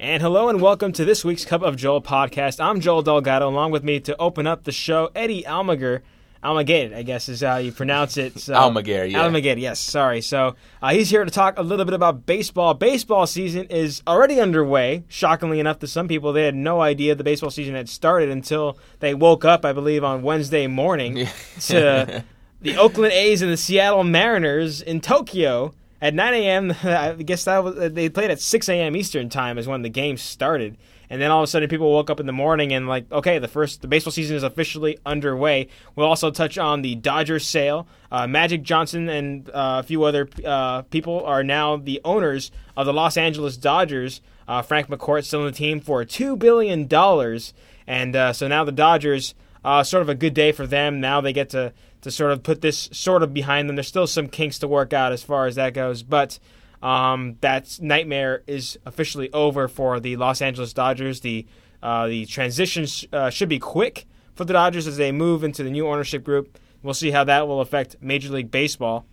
And hello and welcome to this week's Cup of Joel podcast. I'm Joel Delgado. Along with me to open up the show, Eddie Almaguer. Almaguer, I guess is how you pronounce it. So, Almaguer, yeah. Almaguer, yes. Sorry. So uh, he's here to talk a little bit about baseball. Baseball season is already underway. Shockingly enough to some people, they had no idea the baseball season had started until they woke up, I believe, on Wednesday morning to the Oakland A's and the Seattle Mariners in Tokyo at 9 a.m. I guess that was they played at 6 a.m. Eastern time is when the game started, and then all of a sudden people woke up in the morning and like, okay, the first the baseball season is officially underway. We'll also touch on the Dodgers sale. Uh, Magic Johnson and uh, a few other uh, people are now the owners of the Los Angeles Dodgers. Uh, Frank McCourt still in the team for two billion dollars, and uh, so now the Dodgers. Uh, sort of a good day for them. Now they get to to sort of put this sort of behind them. There's still some kinks to work out as far as that goes, but um, that nightmare is officially over for the Los Angeles Dodgers. The uh, the transition sh- uh, should be quick for the Dodgers as they move into the new ownership group. We'll see how that will affect Major League Baseball.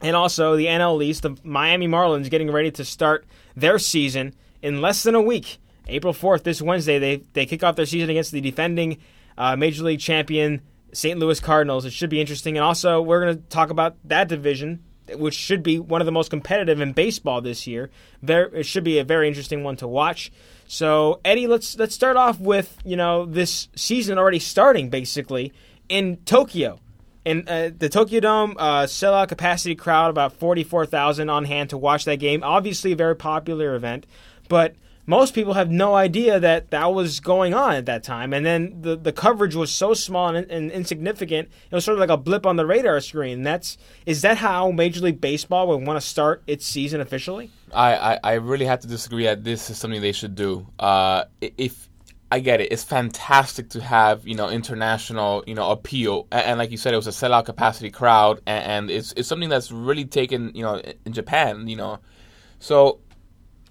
And also the NL East, the Miami Marlins getting ready to start their season in less than a week. April 4th, this Wednesday, they, they kick off their season against the defending uh, Major League champion St. Louis Cardinals. It should be interesting. And also, we're going to talk about that division, which should be one of the most competitive in baseball this year. Very, it should be a very interesting one to watch. So, Eddie, let's let's start off with you know this season already starting basically in Tokyo. In uh, the Tokyo Dome, uh, sellout capacity crowd about forty four thousand on hand to watch that game. Obviously, a very popular event, but most people have no idea that that was going on at that time. And then the, the coverage was so small and, and, insignificant, it was sort of like a blip on the radar screen. That's is that how Major League Baseball would want to start its season officially? I, I, I really have to disagree that this is something they should do. Uh, if I get it, it's fantastic to have you know international you know appeal, and, and like you said, it was a sellout capacity crowd, and, and it's it's something that's really taken you know in Japan, you know, so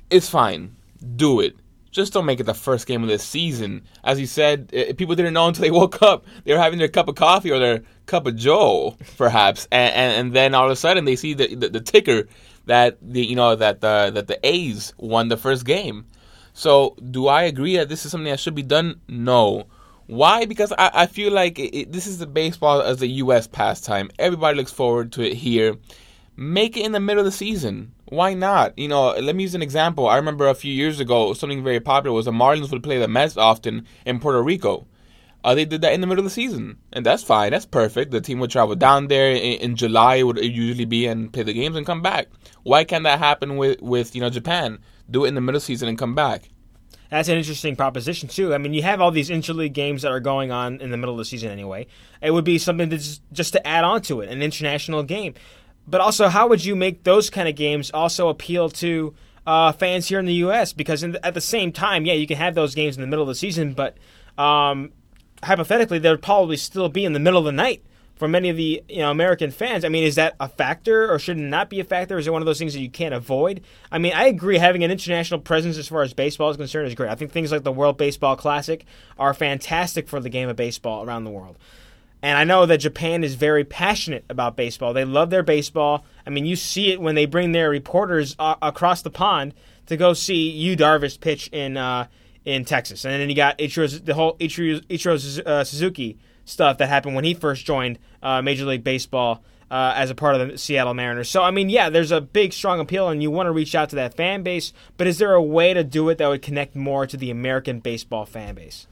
it's fine do it. Just don't make it the first game of the season. As you said, people didn't know until they woke up. They were having their cup of coffee or their cup of Joe, perhaps, and, and, and then all of a sudden they see the, the, the ticker that the you know that the that the A's won the first game. So, do I agree that this is something that should be done? No. Why? Because I, I feel like it, it, this is the baseball as a U.S. pastime. Everybody looks forward to it here. Make it in the middle of the season. Why not? You know, let me use an example. I remember a few years ago, something very popular was the Marlins would play the Mets often in Puerto Rico. Uh, they did that in the middle of the season, and that's fine. That's perfect. The team would travel down there in, in July. Would usually be and play the games and come back. Why can't that happen with with you know Japan? Do it in the middle of the season and come back. That's an interesting proposition too. I mean, you have all these interleague games that are going on in the middle of the season anyway. It would be something to just, just to add on to it, an international game but also how would you make those kind of games also appeal to uh, fans here in the U.S. Because the, at the same time, yeah, you can have those games in the middle of the season, but um, hypothetically, they would probably still be in the middle of the night for many of the you know American fans. I mean, is that a factor, or should it not be a factor? Is it one of those things that you can't avoid? I mean, I agree having an international presence as far as baseball is concerned is great. I think things like the World Baseball Classic are fantastic for the game of baseball around the world. And I know that Japan is very passionate about baseball. They love their baseball. I mean, you see it when they bring their reporters uh, across the pond to go see Yu Darvish pitch in uh, in Texas. And then you got the whole Ichiro, Ichiro uh, Suzuki stuff that happened when he first joined uh, Major League Baseball uh, as a part of the Seattle Mariners. So, I mean, yeah, there's a big, strong appeal, and you want to reach out to that fan base. But is there a way to do it that would connect more to the American baseball fan base?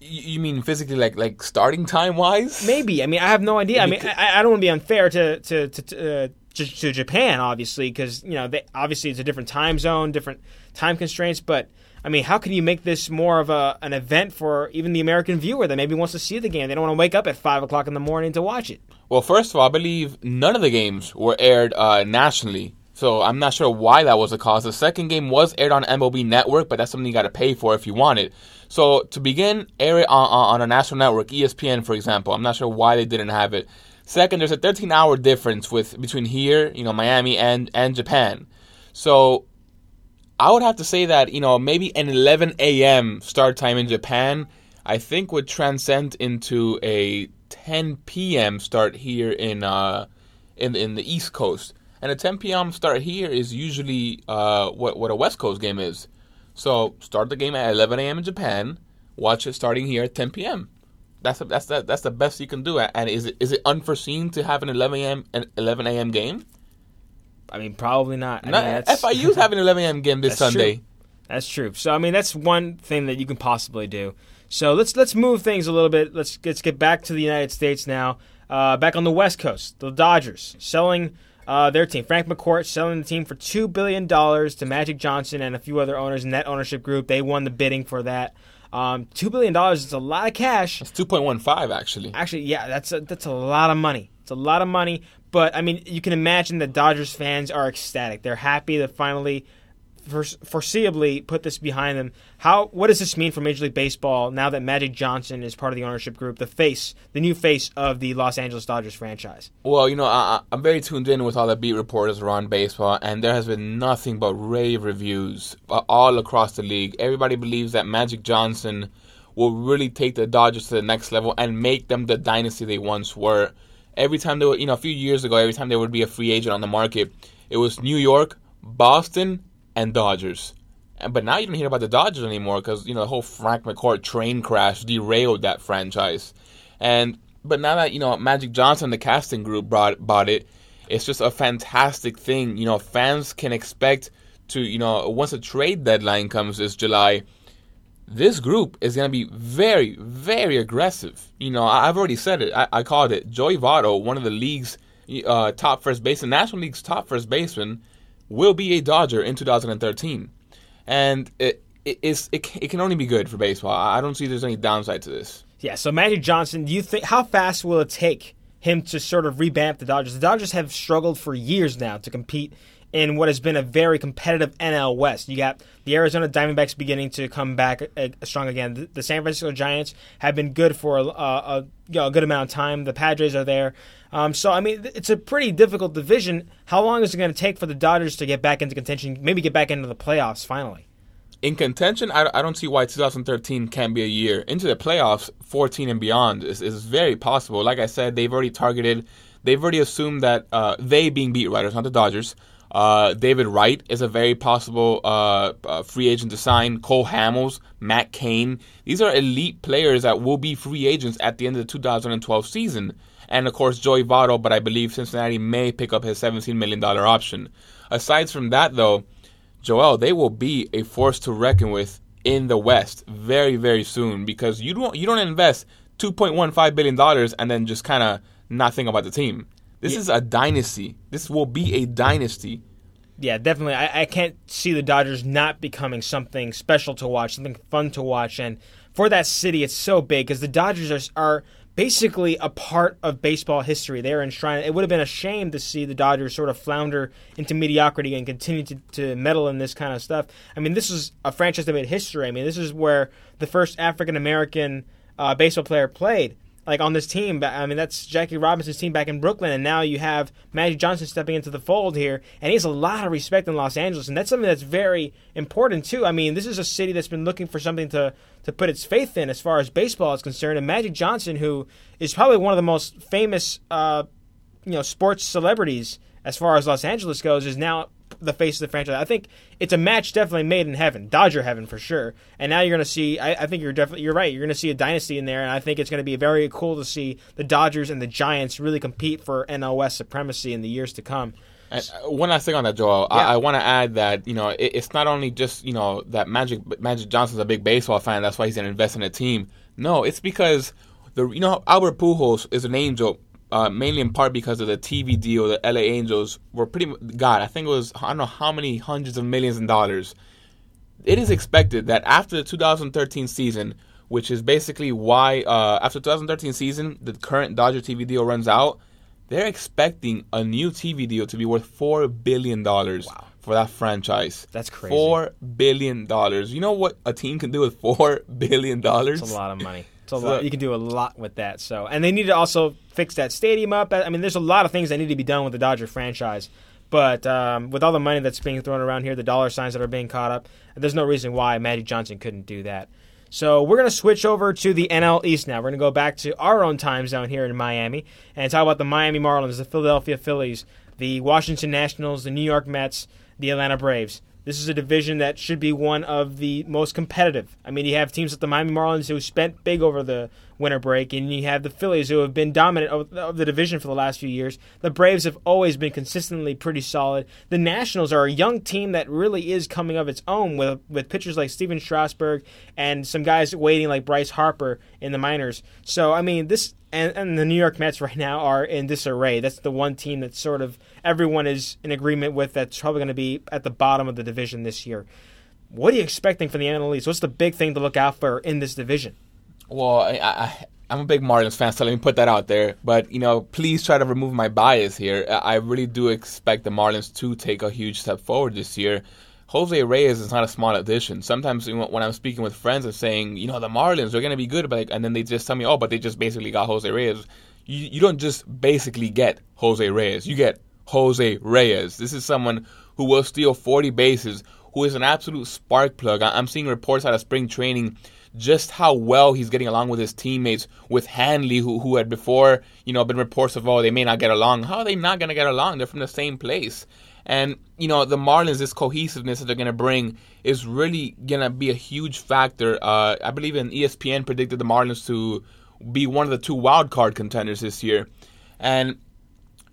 You mean physically, like like starting time wise? Maybe. I mean, I have no idea. I mean, I, I don't want to be unfair to to to, uh, to, to Japan, obviously, because you know, they, obviously it's a different time zone, different time constraints. But I mean, how can you make this more of a an event for even the American viewer that maybe wants to see the game? They don't want to wake up at five o'clock in the morning to watch it. Well, first of all, I believe none of the games were aired uh, nationally. So I'm not sure why that was the cause. The second game was aired on MLB Network, but that's something you got to pay for if you want it. So to begin, air it on, on a national network, ESPN, for example. I'm not sure why they didn't have it. Second, there's a 13 hour difference with between here, you know, Miami and and Japan. So I would have to say that you know maybe an 11 a.m. start time in Japan, I think would transcend into a 10 p.m. start here in uh in in the East Coast. And a 10 p.m. start here is usually uh, what what a West Coast game is. So start the game at 11 a.m. in Japan. Watch it starting here at 10 p.m. That's the, that's the, that's the best you can do. And is it is it unforeseen to have an 11 a.m. an 11 a.m. game? I mean, probably not. I mean, that's- FIU's having an 11 a.m. game this That's Sunday. true. That's true. So I mean, that's one thing that you can possibly do. So let's let's move things a little bit. Let's let's get back to the United States now. Uh, back on the West Coast, the Dodgers selling uh, their team. Frank McCourt selling the team for two billion dollars to Magic Johnson and a few other owners in that ownership group. They won the bidding for that. Um, two billion dollars is a lot of cash. It's 2.15 actually. Actually, yeah, that's a, that's a lot of money. It's a lot of money, but I mean, you can imagine that Dodgers fans are ecstatic. They're happy to finally, foreseeably, put this behind them. How? What does this mean for Major League Baseball now that Magic Johnson is part of the ownership group, the face, the new face of the Los Angeles Dodgers franchise? Well, you know, I, I'm very tuned in with all the beat reporters around baseball, and there has been nothing but rave reviews uh, all across the league. Everybody believes that Magic Johnson will really take the Dodgers to the next level and make them the dynasty they once were. Every time they were, you know, a few years ago, every time there would be a free agent on the market, it was New York, Boston, and Dodgers. But now you don't hear about the Dodgers anymore because you know the whole Frank McCourt train crash derailed that franchise. And but now that you know Magic Johnson, the casting group brought bought it, it's just a fantastic thing. You know, fans can expect to you know once a trade deadline comes this July, this group is going to be very very aggressive. You know, I- I've already said it. I, I called it. Joey Votto, one of the league's uh, top first baseman, National League's top first baseman, will be a Dodger in 2013, and it it, is, it, it can only be good for baseball. I I don't see there's any downside to this. Yeah. So Magic Johnson, do you think how fast will it take him to sort of revamp the Dodgers? The Dodgers have struggled for years now to compete in what has been a very competitive NL West. You got the Arizona Diamondbacks beginning to come back uh, strong again. The, San Francisco Giants have been good for a, a, you know, a good amount of time. The Padres are there. Um, so I mean, it's a pretty difficult division. How long is it going to take for the Dodgers to get back into contention? Maybe get back into the playoffs finally. in contention, I, I don't see why 2013 can't be a year. Into the playoffs, 14 and beyond is, is very possible. Like I said, they've already targeted, they've already assumed that uh, they being beat writers, not the Dodgers. Uh, David Wright is a very possible uh, uh, free agent to sign. Cole Hamels, Matt Cain. These are elite players that will be free agents at the end of the 2012 season. And of course, Joey Votto, but I believe Cincinnati may pick up his $17 million option. Aside from that, though, Joel, they will be a force to reckon with in the West very, very soon because you don't you don't invest two point one five billion dollars and then just kind of not think about the team. This is a dynasty. This will be a dynasty. Yeah, definitely. I, I can't see the Dodgers not becoming something special to watch, something fun to watch. And for that city, it's so big because the Dodgers are, are basically a part of baseball history. They're enshrined. It would have been a shame to see the Dodgers sort of flounder into mediocrity and continue to, to meddle in this kind of stuff. I mean, this is a franchise that made history. I mean, this is where the first African American uh, baseball player played like on this team. I mean, that's Jackie Robinson's team back in Brooklyn, and now you have Magic Johnson stepping into the fold here, and he has a lot of respect in Los Angeles, and that's something that's very important too. I mean, this is a city that's been looking for something to to put its faith in as far as baseball is concerned, and Magic Johnson, who is probably one of the most famous, uh, you know, sports celebrities as far as Los Angeles goes, is now the face of the franchise. I think it's a match definitely made in heaven, Dodger heaven for sure. And now you're going to see. I, I, think you're definitely you're right. You're going to see a dynasty in there, and I think it's going to be very cool to see the Dodgers and the Giants really compete for NOS supremacy in the years to come. And uh, one last thing on that, Joel. Yeah. I, I want to add that you know it, it's not only just you know that Magic Magic Johnson's a big baseball fan. That's why he's going to invest in a team. No, it's because the you know Albert Pujols is an angel. Uh, mainly in part because of the TV deal, the LA Angels were pretty. God, I think it was I don't know how many hundreds of millions of dollars. It is expected that after the 2013 season, which is basically why uh, after 2013 season the current Dodger TV deal runs out, they're expecting a new TV deal to be worth four billion dollars Wow. for that franchise. That's crazy. Four billion dollars. You know what a team can do with four billion dollars? It's a lot of money. It's a So- lot. You can do a lot with that. So, and they need to also fix that stadium up. I mean, there's a lot of things that need to be done with the Dodger franchise. But um, with all the money that's being thrown around here, the dollar signs that are being caught up, there's no reason why Magic Johnson couldn't do that. So we're going to switch over to the NL East now. We're going to go back to our own time zone here in Miami and talk about the Miami Marlins, the Philadelphia Phillies, the Washington Nationals, the New York Mets, the Atlanta Braves. This is a division that should be one of the most competitive. I mean, you have teams like the Miami Marlins who spent big over the winter break, and you have the Phillies who have been dominant of the division for the last few years. The Braves have always been consistently pretty solid. The Nationals are a young team that really is coming of its own with with pitchers like Stephen Strasburg and some guys waiting like Bryce Harper in the minors. So I mean, this and, and the New York Mets right now are in disarray. That's the one team that sort of everyone is in agreement with that's probably going to be at the bottom of the division this year. What are you expecting from the NL East? What's the big thing to look out for in this division? Well, I, I, I'm a big Marlins fan, so let me put that out there. But you know, please try to remove my bias here. I really do expect the Marlins to take a huge step forward this year. Jose Reyes is not a small addition. Sometimes when I'm speaking with friends and saying, you know, the Marlins are going to be good, but like, and then they just tell me, oh, but they just basically got Jose Reyes. You, you don't just basically get Jose Reyes. You get Jose Reyes. This is someone who will steal 40 bases, who is an absolute spark plug. I'm seeing reports out of spring training just how well he's getting along with his teammates, with Hanley, who who had before, you know, been reports of oh they may not get along. How are they not gonna get along? They're from the same place. And, you know, the Marlins, this cohesiveness that they're going to bring is really going to be a huge factor. Uh, I believe in ESPN predicted the Marlins to be one of the two wild card contenders this year. And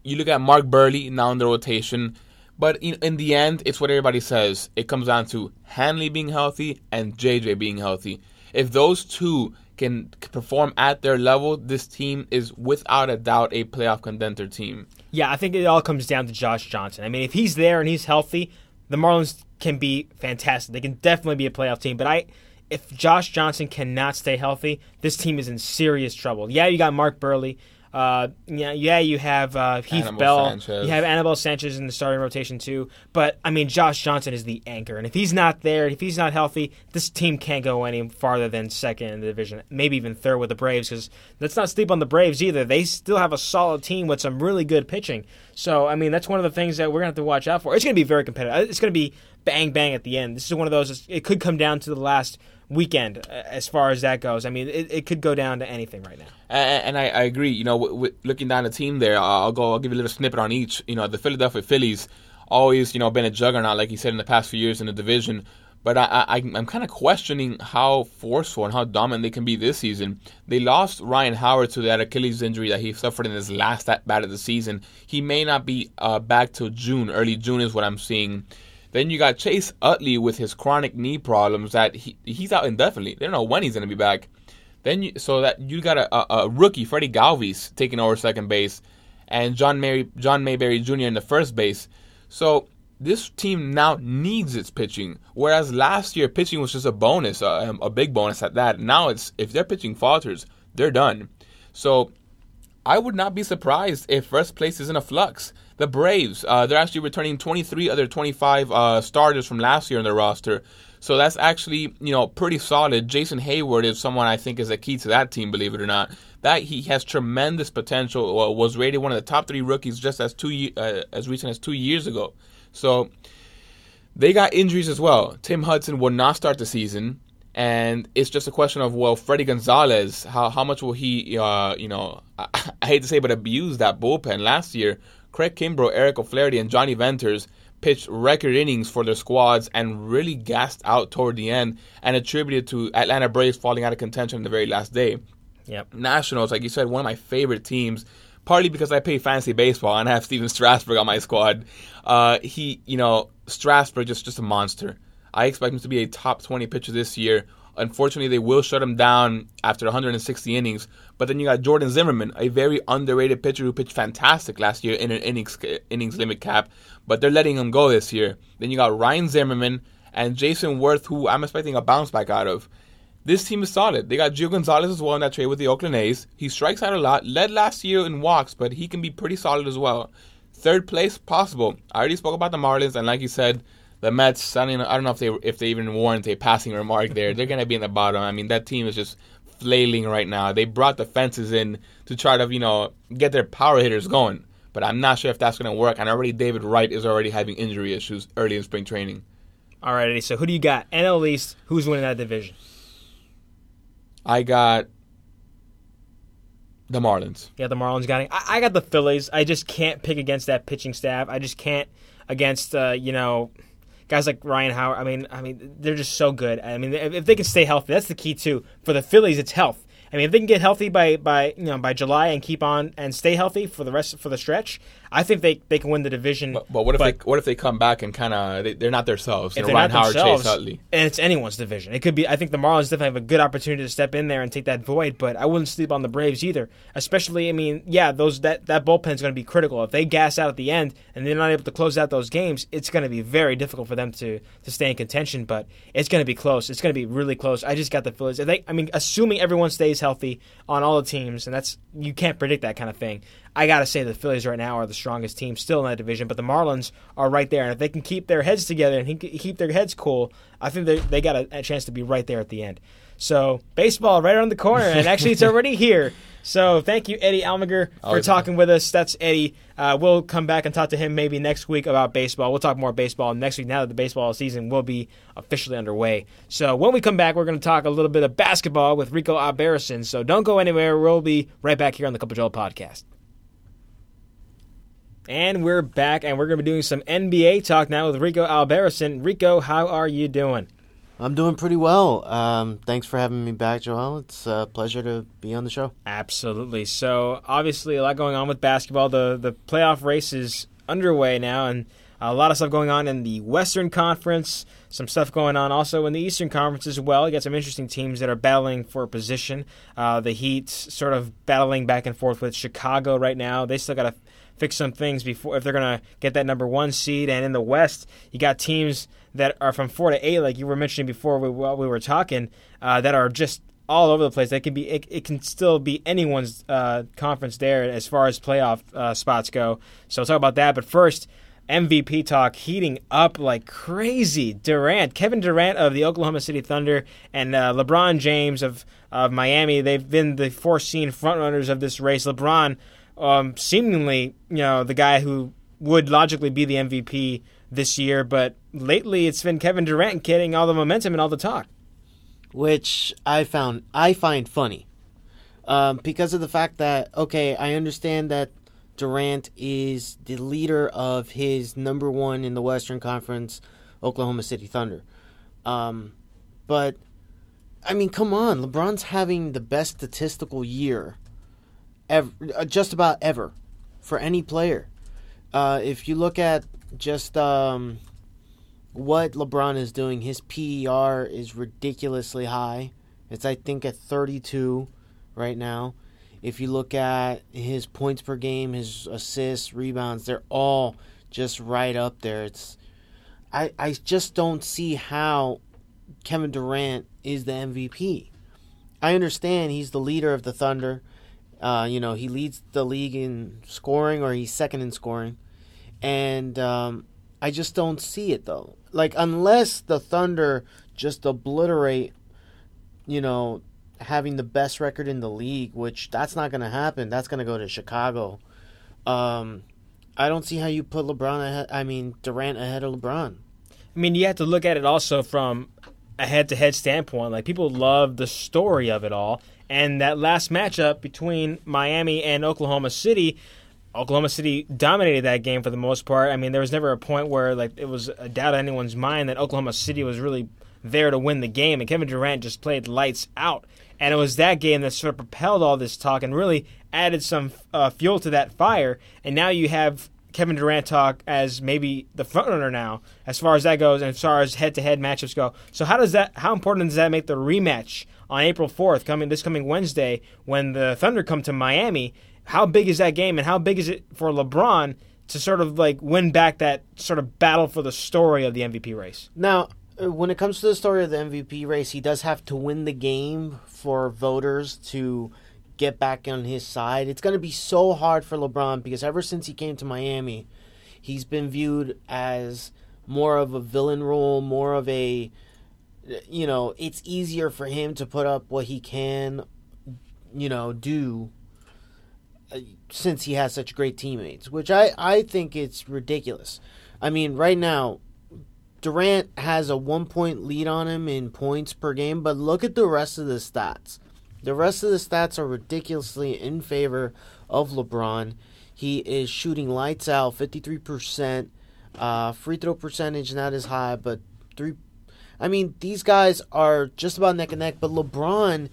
you look at Mark Buehrle now in the rotation. But in, in the end, it's what everybody says. It comes down to Hanley being healthy and JJ being healthy. If those two can perform at their level, this team is without a doubt a playoff contender team. Yeah, I think it all comes down to Josh Johnson. I mean, if he's there and he's healthy, the Marlins can be fantastic. They can definitely be a playoff team. But I, if Josh Johnson cannot stay healthy, this team is in serious trouble. Yeah, you got Mark Buehrle. Uh, yeah, yeah, you have uh, Heath Anibal Bell. Sanchez. You have Anibal Sanchez in the starting rotation too. But I mean, Josh Johnson is the anchor, and if he's not there, if he's not healthy, this team can't go any farther than second in the division, maybe even third with the Braves. Because let's not sleep on the Braves either. They still have a solid team with some really good pitching. So I mean, that's one of the things that we're gonna have to watch out for. It's gonna be very competitive. It's gonna be bang bang at the end. This is one of those. It could come down to the last weekend uh, as far as that goes. I mean, it, it could go down to anything right now. And, and I, I, agree. You know, with, with looking down the team there, I'll go. I'll give you a little snippet on each. You know, the Philadelphia Phillies always, you know, been a juggernaut, like you said in the past few years in the division. But I, I, I'm kind of questioning how forceful and how dominant they can be this season. They lost Ryan Howard to that Achilles injury that he suffered in his last at bat of the season. He may not be uh, back till June. Early June is what I'm seeing. Then you got Chase Utley with his chronic knee problems that he he's out indefinitely. They don't know when he's going to be back. Then you, so that you got a, a, a rookie Freddie Galvis taking over second base, and John Mary John Mayberry Jr. in the first base. So this team now needs its pitching, whereas last year pitching was just a bonus, a, a big bonus at that. Now it's if their pitching falters, they're done. So I would not be surprised if first place is in a flux. The Braves, uh, they're actually returning 23 other 25 uh, starters from last year in their roster. So that's actually, you know, pretty solid. Jason Heyward is someone I think is a key to that team, believe it or not. That he has tremendous potential. Uh, was rated one of the top three rookies just as two uh, as recent as two years ago. So they got injuries as well. Tim Hudson will not start the season, and it's just a question of well, Fredi Gonzalez, how how much will he, uh, you know, I, I hate to say, but abuse that bullpen last year Craig Kimbrel, Eric O'Flaherty, and Johnny Venters pitched record innings for their squads and really gassed out toward the end and attributed to Atlanta Braves falling out of contention the very last day. Yep. Nationals, like you said, one of my favorite teams, partly because I play fantasy baseball and I have Stephen Strasburg on my squad. Uh, he, you know, Strasburg just just a monster. I expect him to be a top 20 pitcher this year. Unfortunately, they will shut him down after 160 innings. But then you got Jordan Zimmermann, a very underrated pitcher who pitched fantastic last year in an innings innings limit cap, but they're letting him go this year. Then you got Ryan Zimmerman and Jayson Werth, who I'm expecting a bounce back out of. This team is solid. They got Gio Gonzalez as well in that trade with the Oakland A's. He strikes out a lot, led last year in walks, but he can be pretty solid as well. Third place possible. I already spoke about the Marlins, and like you said, the Mets. I don't know, I don't know if they if they even warrant a passing remark there. They're gonna be in the bottom. I mean, that team is just flailing right now. They brought the fences in to try to you know get their power hitters going, but I'm not sure if that's gonna work. And already David Wright is already having injury issues early in spring training. All right, so who do you got? NL East. Who's winning that division? I got the Marlins. Yeah, the Marlins got it. I, I, got the Phillies. I just can't pick against that pitching staff. I just can't against uh, you know guys like Ryan Howard. I mean, I mean, they're just so good. I mean, if, they can stay healthy, that's the key too. For the Phillies, it's health. I mean, if they can get healthy by by you know by July and keep on and stay healthy for the rest for the stretch, I think they, they can win the division. But, but what if they what if they come back and kind of they, are not themselves? If they're Ryan not Howard, themselves, Chase Utley, and it's anyone's division. It could be. I think the Marlins definitely have a good opportunity to step in there and take that void. But I wouldn't sleep on the Braves either. Especially, I mean, yeah, those that that bullpen is going to be critical. If they gas out at the end and they're not able to close out those games, it's going to be very difficult for them to to stay in contention. But it's going to be close. It's going to be really close. I just got the Phillies. They, I mean, assuming everyone stays healthy on all the teams, and that's you can't predict that kind of thing. I got to say the Phillies right now are the strongest team still in that division, but the Marlins are right there. And if they can keep their heads together and keep their heads cool, I think they, they got a, a chance to be right there at the end. So baseball right around the corner, and actually it's already here. So thank you, Eddie Almaguer, for Always talking with us. That's Eddie. Uh, we'll come back and talk to him maybe next week about baseball. We'll talk more baseball next week now that the baseball season will be officially underway. So when we come back, we're going to talk a little bit of basketball with Rico Albarracin. So don't go anywhere. We'll be right back here on the Cup of Joel podcast. And we're back, and we're going to be doing some NBA talk now with Rico Albarracin. Rico, how are you doing? I'm doing pretty well. Um, thanks for having me back, Joel. It's a pleasure to be on the show. Absolutely. So, obviously, a lot going on with basketball. The the playoff race is underway now, and a lot of stuff going on in the Western Conference. Some stuff going on also in the Eastern Conference as well. You got some interesting teams that are battling for a position. Uh, the Heat sort of battling back and forth with Chicago right now. They still got to fix some things before if they're going to get that number one seed. And in the West, you got teams that are from four to eight, like you were mentioning before we, while we were talking, uh, that are just all over the place. That can be it, it can still be anyone's uh, conference there as far as playoff uh, spots go. So talk about that. But first. MVP talk heating up like crazy. Durant, Kevin Durant of the Oklahoma City Thunder, and uh, LeBron James of of Miami. They've been the foreseen frontrunners of this race. LeBron um, seemingly, you know, the guy who would logically be the MVP this year, but lately it's been Kevin Durant getting all the momentum and all the talk, which I found I find funny, um, because of the fact that okay, I understand that Durant is the leader of his number one in the Western Conference, Oklahoma City Thunder, um, but I mean, come on, LeBron's having the best statistical year ever, uh, just about ever for any player. Uh, if you look at just um, what LeBron is doing, his PER is ridiculously high. It's I think at 32 right now. If you look at his points per game, his assists, rebounds, they're all just right up there. It's I I just don't see how Kevin Durant is the MVP. I understand he's the leader of the Thunder. Uh, you know, he leads the league in scoring, or he's second in scoring, and um, I just don't see it though. Like unless the Thunder just obliterate, you know, having the best record in the league, which that's not going to happen. That's going to go to Chicago. Um, I don't see how you put LeBron ahead. I mean Durant ahead of LeBron. I mean, you have to look at it also from a head-to-head standpoint. Like people love the story of it all, and that last matchup between Miami and Oklahoma City, Oklahoma City dominated that game for the most part. I mean, there was never a point where like it was a doubt in anyone's mind that Oklahoma City was really there to win the game, and Kevin Durant just played lights out. And it was that game that sort of propelled all this talk and really added some uh, fuel to that fire. And now you have Kevin Durant talk as maybe the frontrunner now, as far as that goes, and as far as head-to-head matchups go. So how does that? How important does that make the rematch on April 4th, coming this coming Wednesday, when the Thunder come to Miami. How big is that game, and how big is it for LeBron to sort of like win back that sort of battle for the story of the MVP race? Now, uh, when it comes to the story of the MVP race, he does have to win the game for voters to get back on his side. It's going to be so hard for LeBron because ever since he came to Miami, he's been viewed as more of a villain role, more of a you know, it's easier for him to put up what he can, you know, do uh, since he has such great teammates, which I, I think it's ridiculous. I mean, right now, Durant has a one point lead on him in points per game, but look at the rest of the stats. The rest of the stats are ridiculously in favor of LeBron. He is shooting lights out, 53%. Uh, free throw percentage not as high, but three. I mean, these guys are just about neck and neck. But LeBron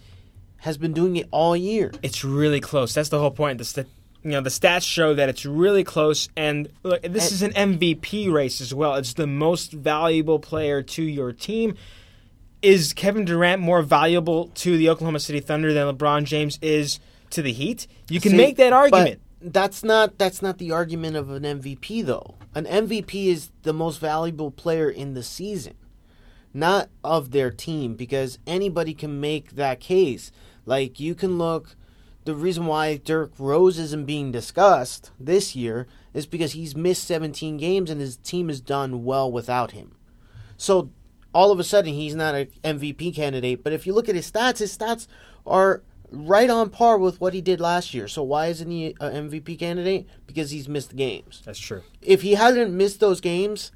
has been doing it all year. It's really close. That's the whole point. The st- you know the stats show that it's really close, and look, this is an MVP race as well. It's the most valuable player to your team. Is Kevin Durant more valuable to the Oklahoma City Thunder than LeBron James is to the Heat? You can See, make that argument. That's not that's not the argument of an MVP though. An MVP is the most valuable player in the season, not of their team because anybody can make that case. Like you can look the reason why Derrick Rose isn't being discussed this year is because he's missed 17 games and his team has done well without him. So all of a sudden he's not an MVP candidate. But if you look at his stats, his stats are right on par with what he did last year. So why isn't he an MVP candidate? Because he's missed games. That's true. If he hadn't missed those games,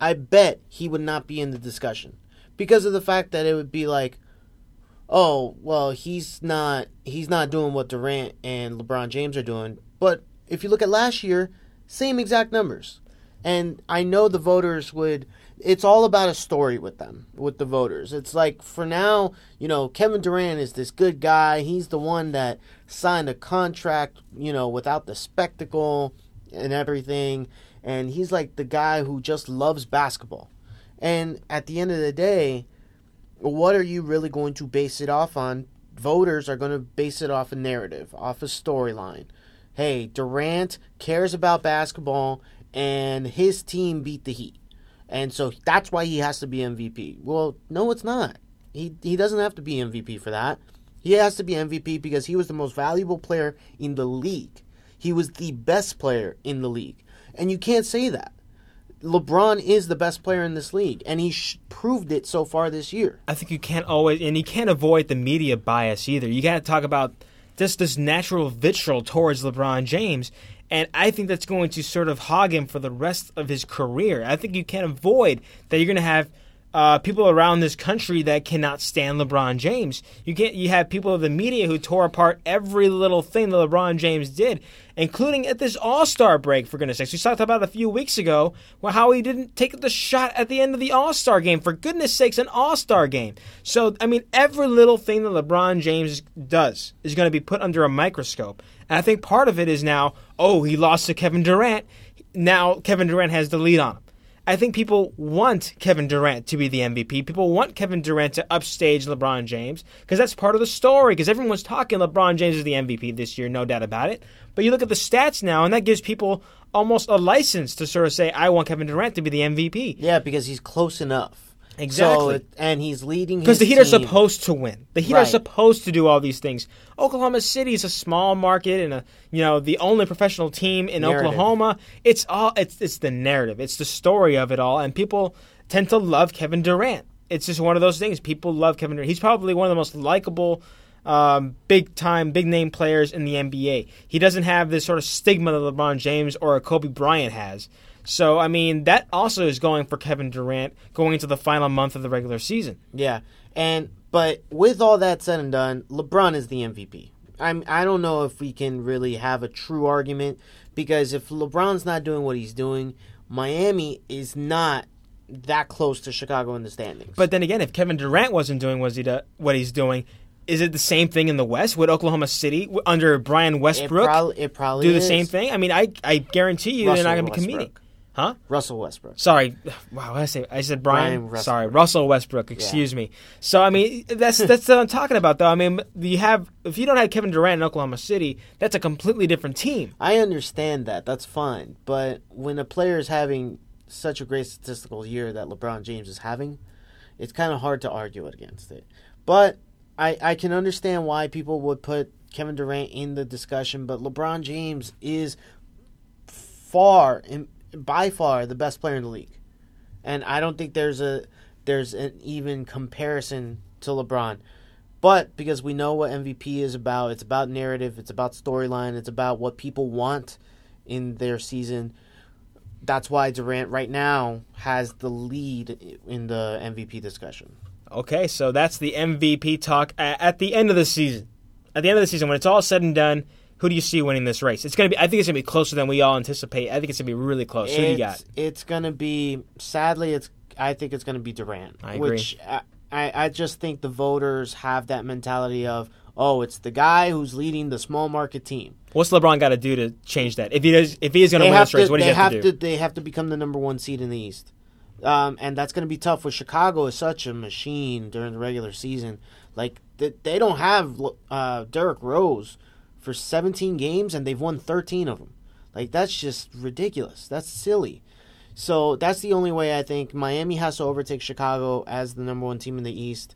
I bet he would not be in the discussion because of the fact that it would be like, oh, well, he's not he's not doing what Durant and LeBron James are doing. But if you look at last year, same exact numbers. And I know the voters would it's all about a story with them, with the voters. It's like for now, you know, Kevin Durant is this good guy. He's the one that signed a contract, you know, without the spectacle and everything. And he's like the guy who just loves basketball. And at the end of the day, what are you really going to base it off on? Voters are going to base it off a narrative, off a storyline. Hey, Durant cares about basketball and his team beat the Heat. And so that's why he has to be MVP. Well, no, it's not. He, he doesn't have to be MVP for that. He has to be MVP because he was the most valuable player in the league. He was the best player in the league. And you can't say that. LeBron is the best player in this league, and he sh- proved it so far this year. I think you can't always, and you can't avoid the media bias either. You got to talk about just this natural vitriol towards LeBron James, and I think that's going to sort of hog him for the rest of his career. I think you can't avoid that you're going to have uh, people around this country that cannot stand LeBron James. You can't. You have people of the media who tore apart every little thing that LeBron James did, including at this All Star break. For goodness sakes, we talked about a few weeks ago well, how he didn't take the shot at the end of the All Star game. For goodness sakes, an All Star game. So I mean, every little thing that LeBron James does is going to be put under a microscope. And I think part of it is now, oh, he lost to Kevin Durant. Now Kevin Durant has the lead on him. I think people want Kevin Durant to be the MVP. People want Kevin Durant to upstage LeBron James because that's part of the story. Because everyone's talking LeBron James is the MVP this year, no doubt about it. But you look at the stats now, and that gives people almost a license to sort of say, "I want Kevin Durant to be the MVP." Yeah, because he's close enough. Exactly. So it, and he's leading Because the Heat are supposed to win. The Heat are supposed to do all these things. Oklahoma City is a small market and a you know the only professional team in Narrative. Oklahoma. It's all it's it's the narrative. It's the story of it all, and people tend to love Kevin Durant. It's just one of those things. People love Kevin Durant. He's probably one of the most likable, um, big time, big name players in the NBA. He doesn't have this sort of stigma that LeBron James or a Kobe Bryant has. So I mean that also is going for Kevin Durant going into the final month of the regular season. Yeah, and but with all that said and done, LeBron is the MVP. I'm I don't know if we can really have a true argument because if LeBron's not doing what he's doing, Miami is not that close to Chicago in the standings. But then again, if Kevin Durant wasn't doing what, he do, what he's doing, is it the same thing in the West? Would Oklahoma City under Brian it Westbrook it probably do the is. same thing? I mean, I I guarantee you they're not going to be competing. Huh? Russell Westbrook. Sorry, wow. I say? I said Brian. Brian Westbrook. Sorry, Russell Westbrook. Excuse me. So I mean, that's that's what I'm talking about, though. I mean, you have if you don't have Kevin Durant in Oklahoma City, that's a completely different team. I understand that. That's fine. But when a player is having such a great statistical year that LeBron James is having, it's kind of hard to argue against it. But I, I can understand why people would put Kevin Durant in the discussion, but LeBron James is far and by far the best player in the league. And I don't think there's a there's an even comparison to LeBron. But because we know what MVP is about, it's about narrative, it's about storyline, it's about what people want in their season. That's why Durant right now has the lead in the MVP discussion. Okay, so that's the MVP talk at the end of the season. At the end of the season, when it's all said and done, who do you see winning this race? It's gonna be. I think it's gonna be closer than we all anticipate. I think it's gonna be really close. Who do you got? It's, gonna be sadly. It's I think it's gonna be Durant. I agree. Which I, I I just think the voters have that mentality of oh, it's the guy who's leading the small market team. What's LeBron got to do to change that? If he does, if he is gonna They win this race, to. what does he have, have to do? They have to become the number one seed in the East. Um, and that's going to be tough. With Chicago is such a machine during the regular season. Like they, they don't have uh, Derrick Rose for 17 games, and they've won 13 of them. Like that's just ridiculous. That's silly. So that's the only way I think Miami has to overtake Chicago as the number one team in the East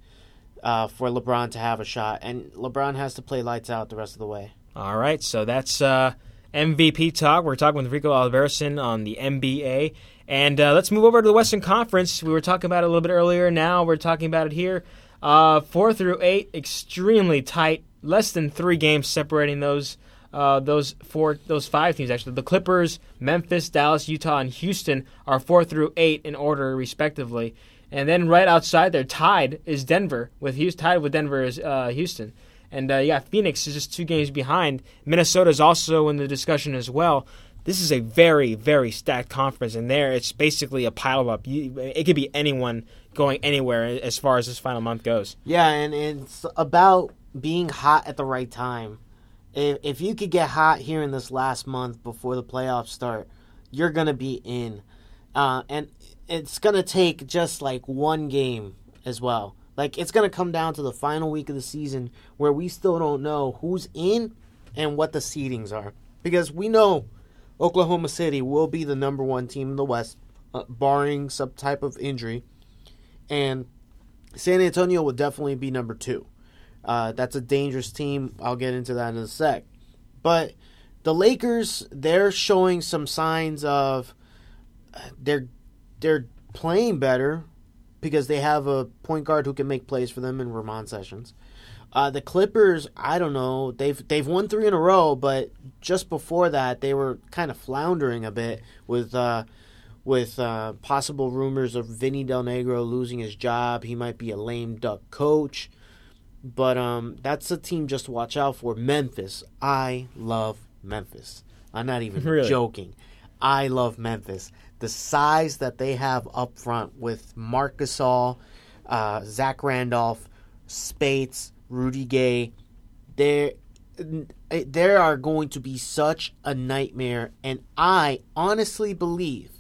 uh, for LeBron to have a shot, and LeBron has to play lights out the rest of the way. All right, so that's uh, MVP talk. We're talking with Rico Albarracin on the NBA. And uh, let's move over to the Western Conference. We were talking about it a little bit earlier. Now we're talking about it here. Uh, four through eight, extremely tight. Less than three games separating those uh, those four those five teams. Actually, the Clippers, Memphis, Dallas, Utah, and Houston are four through eight in order, respectively. And then right outside there, tied is Denver with Houston. Tied with Denver is uh, Houston. And uh, yeah, Phoenix is just two games behind. Minnesota is also in the discussion as well. This is a very, very stacked conference, and there it's basically a pile up. It could be anyone going anywhere as far as this final month goes. Yeah, and it's about being hot at the right time. If, if you could get hot here in this last month before the playoffs start, you're going to be in. Uh, and it's going to take just like one game as well. Like, it's going to come down to the final week of the season where we still don't know who's in and what the seedings are. Because we know Oklahoma City will be the number one team in the West, uh, barring some type of injury. And San Antonio will definitely be number two. Uh, that's a dangerous team. I'll get into that in a sec. But the Lakers, they're showing some signs of they're they're playing better because they have a point guard who can make plays for them in Ramon Sessions. Uh, the Clippers, I don't know. They've they've won three in a row, but just before that, they were kind of floundering a bit with uh, with uh, possible rumors of Vinny Del Negro losing his job. He might be a lame duck coach. But um, that's a team just to watch out for. Memphis. I love Memphis. I'm not even Really? joking. I love Memphis. The size that they have up front with Marc Gasol, uh, Zach Randolph, Speights, Rudy Gay, there, there are going to be such a nightmare. And I honestly believe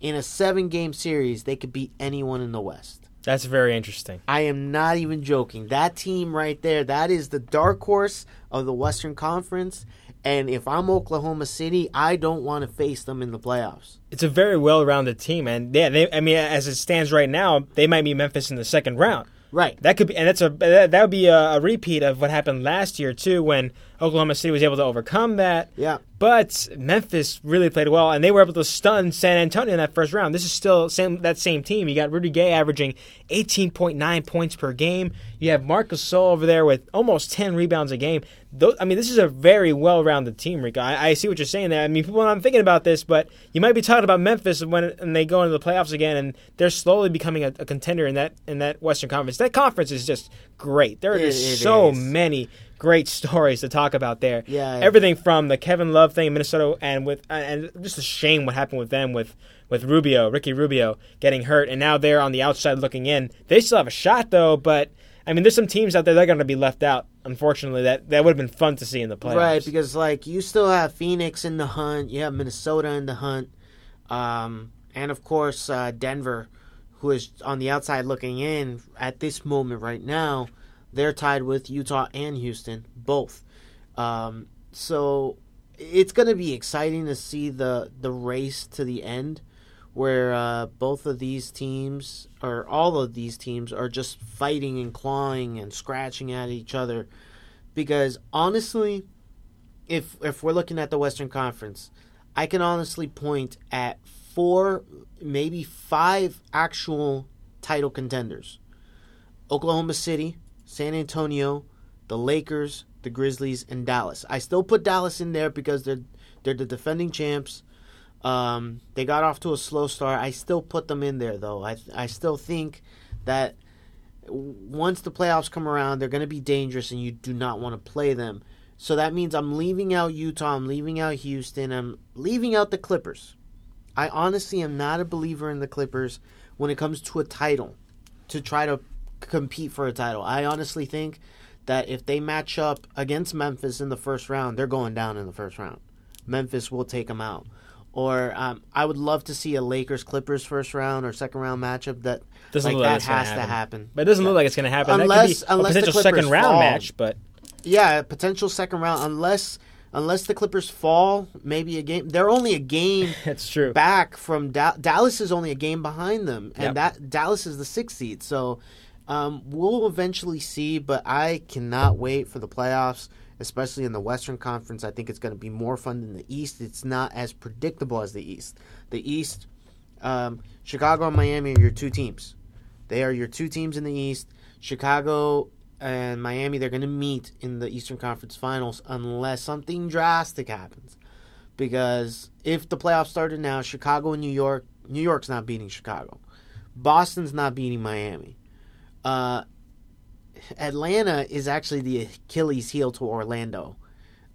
in a seven game series, they could beat anyone in the West. That's very interesting. I am not even joking. That team right there, that is the dark horse of the Western Conference. And if I'm Oklahoma City, I don't want to face them in the playoffs. It's a very well-rounded team, and yeah, they, I mean, as it stands right now, they might be Memphis in the second round. Right. That could be, and that's a that, that would be a, a repeat of what happened last year too, when Oklahoma City was able to overcome that. Yeah. But Memphis really played well, and they were able to stun San Antonio in that first round. This is still same that same team. You got Rudy Gay averaging 18.9 points per game. You have Marcus Gasol over there with almost 10 rebounds a game. Those, I mean, this is a very well-rounded team, Rico. I, I see what you're saying there. I mean, people are not thinking about this, but you might be talking about Memphis when, when they go into the playoffs again, and they're slowly becoming a, a contender in that in that Western Conference. That conference is just great. There are It- just it so is. many great stories to talk about there. Yeah. everything from the Kevin Love thing in Minnesota, and with and just a shame what happened with them with with Rubio, Ricky Rubio getting hurt, and now they're on the outside looking in. They still have a shot though, but I mean, there's some teams out there that are going to be left out. Unfortunately, that that would have been fun to see in the playoffs. Right, because like you still have Phoenix in the hunt, you have Minnesota in the hunt, um, and of course uh, Denver, who is on the outside looking in at this moment right now. They're tied with Utah and Houston, both. Um, so it's going to be exciting to see the the race to the end, where uh, both of these teams or all of these teams are just fighting and clawing and scratching at each other. Because honestly, if if we're looking at the Western Conference, I can honestly point at four, maybe five actual title contenders: Oklahoma City, San Antonio, the Lakers, the Grizzlies, and Dallas. I still put Dallas in there because they're they're the defending champs. Um, they got off to a slow start. I still put them in there though. I I still think that once the playoffs come around, they're going to be dangerous, and you do not want to play them. So that means I'm leaving out Utah, I'm leaving out Houston, I'm leaving out the Clippers. I honestly am not a believer in the Clippers when it comes to a title to try to compete for a title. I honestly think that if they match up against Memphis in the first round, they're going down in the first round. Memphis will take them out. Or um, I would love to see a Lakers Clippers first round or second round matchup that Doesn't like look like that gonna has to happen. happen. But it doesn't look like it's going to happen. Unless- that could be unless a the potential Clippers second round fall. match, but Yeah, a potential second round unless unless the Clippers fall, maybe a game. They're only a game That's true. back from da- Dallas is only a game behind them, and Yep. that Dallas is the sixth seed. So um, we'll eventually see, but I cannot wait for the playoffs, especially in the Western Conference. I think it's going to be more fun than the East. It's not as predictable as the East. The East, um, Chicago and Miami are your two teams. They are your two teams in the East. Chicago and Miami, they're going to meet in the Eastern Conference Finals unless something drastic happens. Because if the playoffs started now, Chicago and New York, New York's not beating Chicago. Boston's not beating Miami. Uh, Atlanta is actually the Achilles heel to Orlando.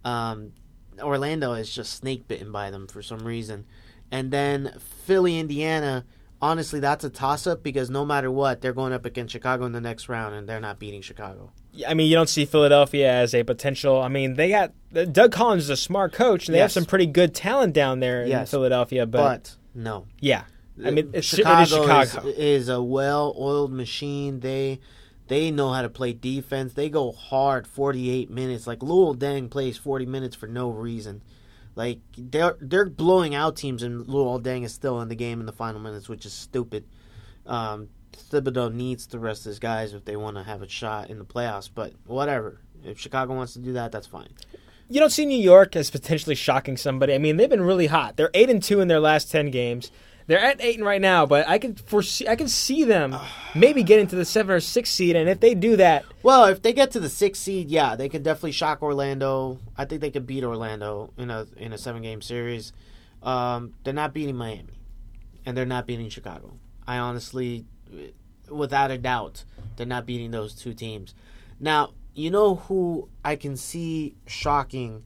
Um, Orlando is just snake bitten by them for some reason. And then Philly, Indiana, honestly, that's a toss up because no matter what, they're going up against Chicago in the next round and they're not beating Chicago. I mean, you don't see Philadelphia as a potential. I mean, they got Doug Collins is a smart coach, and they have some pretty good talent down there in Yes. Philadelphia. But, But no. yeah, I mean, it's Chicago, Chicago. It is Chicago. Is, is a well-oiled machine. They they know how to play defense. They go hard 48 minutes. Like Luol Deng plays 40 minutes for no reason. Like they're they're blowing out teams, and Luol Deng is still in the game in the final minutes, which is stupid. Um, Thibodeau needs to rest of his guys if they want to have a shot in the playoffs. But whatever, if Chicago wants to do that, that's fine. you don't see New York as potentially shocking somebody. I mean, they've been really hot. They're eight and two in their last ten games. They're at eight and right now, but I can foresee, I can see them maybe getting to the seven or six seed, and if they do that, Well, if they get to the six seed, yeah, they could definitely shock Orlando. I think they could beat Orlando in a in a seven game series. Um, they're not beating Miami, and they're not beating Chicago. I honestly, without a doubt, they're not beating those two teams. Now, you know who I can see shocking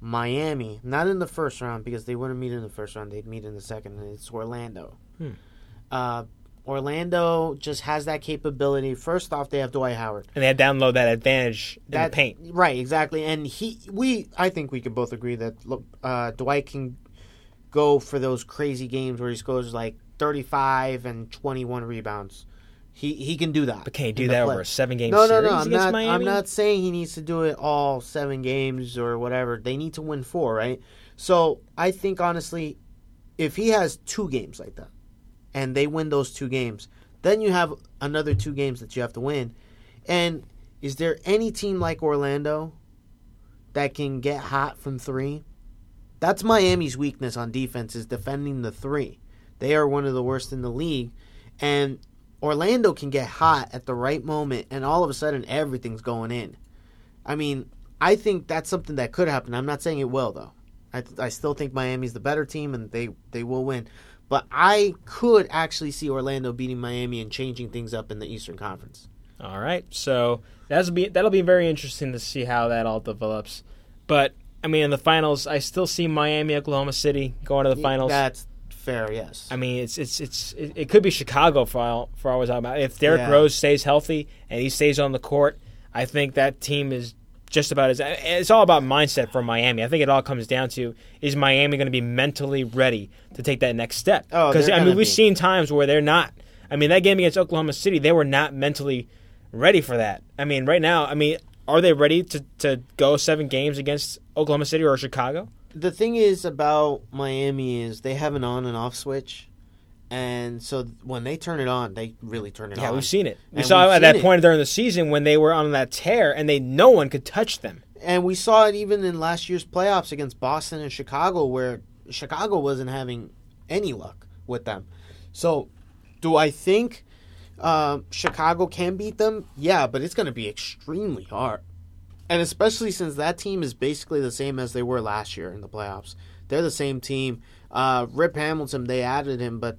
Miami, not in the first round because they wouldn't meet in the first round; they'd meet in the second, and it's Orlando. Hmm. Uh, Orlando just has that capability. First off, they have Dwight Howard. and they download that advantage in That the paint. right, exactly. And he, we, I think we could both agree that look, uh, Dwight can go for those crazy games where he scores like thirty-five and twenty-one rebounds. He he can do that. But can he do that play- over a seven game No, no, series no. I'm against not. Miami? I'm not saying he needs to do it all seven games or whatever. They need to win four, right? So I think honestly, if he has two games like that, and they win those two games, then you have another two games that you have to win. And is there any team like Orlando that can get hot from three? That's Miami's weakness on defense is defending the three. They are one of the worst in the league, and Orlando can get hot at the right moment, and all of a sudden everything's going in. I mean, I think that's something that could happen. I'm not saying it will though. I, I still think Miami's the better team, and they they will win. But I could actually see Orlando beating Miami and changing things up in the Eastern Conference. All right, so that'll be that'll be very interesting to see how that all develops. But I mean, in the finals, I still see Miami, Oklahoma City going to the finals. That's fair, yes. I mean, it's it's it's it, it could be Chicago for all for all I was talking about. If Derrick Yeah. Rose stays healthy and he stays on the court, I think that team is just about as. It's all about mindset for Miami. I think it all comes down to is Miami going to be mentally ready to take that next step? Oh, because I mean, we've be. seen times where they're not. I mean, that game against Oklahoma City, they were not mentally ready for that. I mean, right now, I mean, are they ready to to go seven games against Oklahoma City or Chicago? The thing is about Miami is they have an on and off switch, and so when they turn it on, they really turn it Yeah, on. Yeah, we've seen it. We And saw it at that it. point during the season when they were on that tear and they no one could touch them. And we saw it even in last year's playoffs against Boston and Chicago, where Chicago wasn't having any luck with them. So, do I think um, Chicago can beat them? Yeah, but it's going to be extremely hard. And especially since that team is basically the same as they were last year in the playoffs. They're the same team. Uh, Rip Hamilton, they added him, but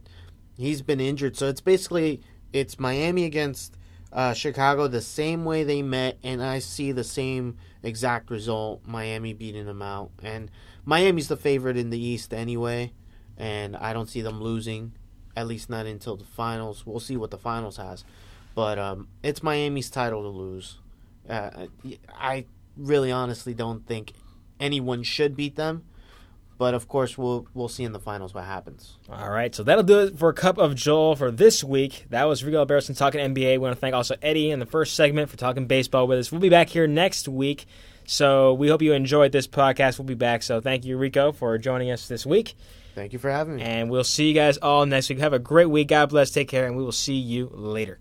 he's been injured. So it's basically it's Miami against uh, Chicago the same way they met, and I see the same exact result: Miami beating them out. And Miami's the favorite in the East anyway, and I don't see them losing, at least not until the finals. We'll see what the finals has, but um, it's Miami's title to lose. Uh, I really, honestly, don't think anyone should beat them. But of course, we'll we'll see in the finals what happens. All right, so that'll do it for a Cup of Joel for this week. That was Rico Albarracin talking NBA. We want to thank also Eddie in the first segment for talking baseball with us. We'll be back here next week. So we hope you enjoyed this podcast. We'll be back. So thank you, Rico, for joining us this week. Thank you for having me. And we'll see you guys all next week. Have a great week. God bless. Take care, and we will see you later.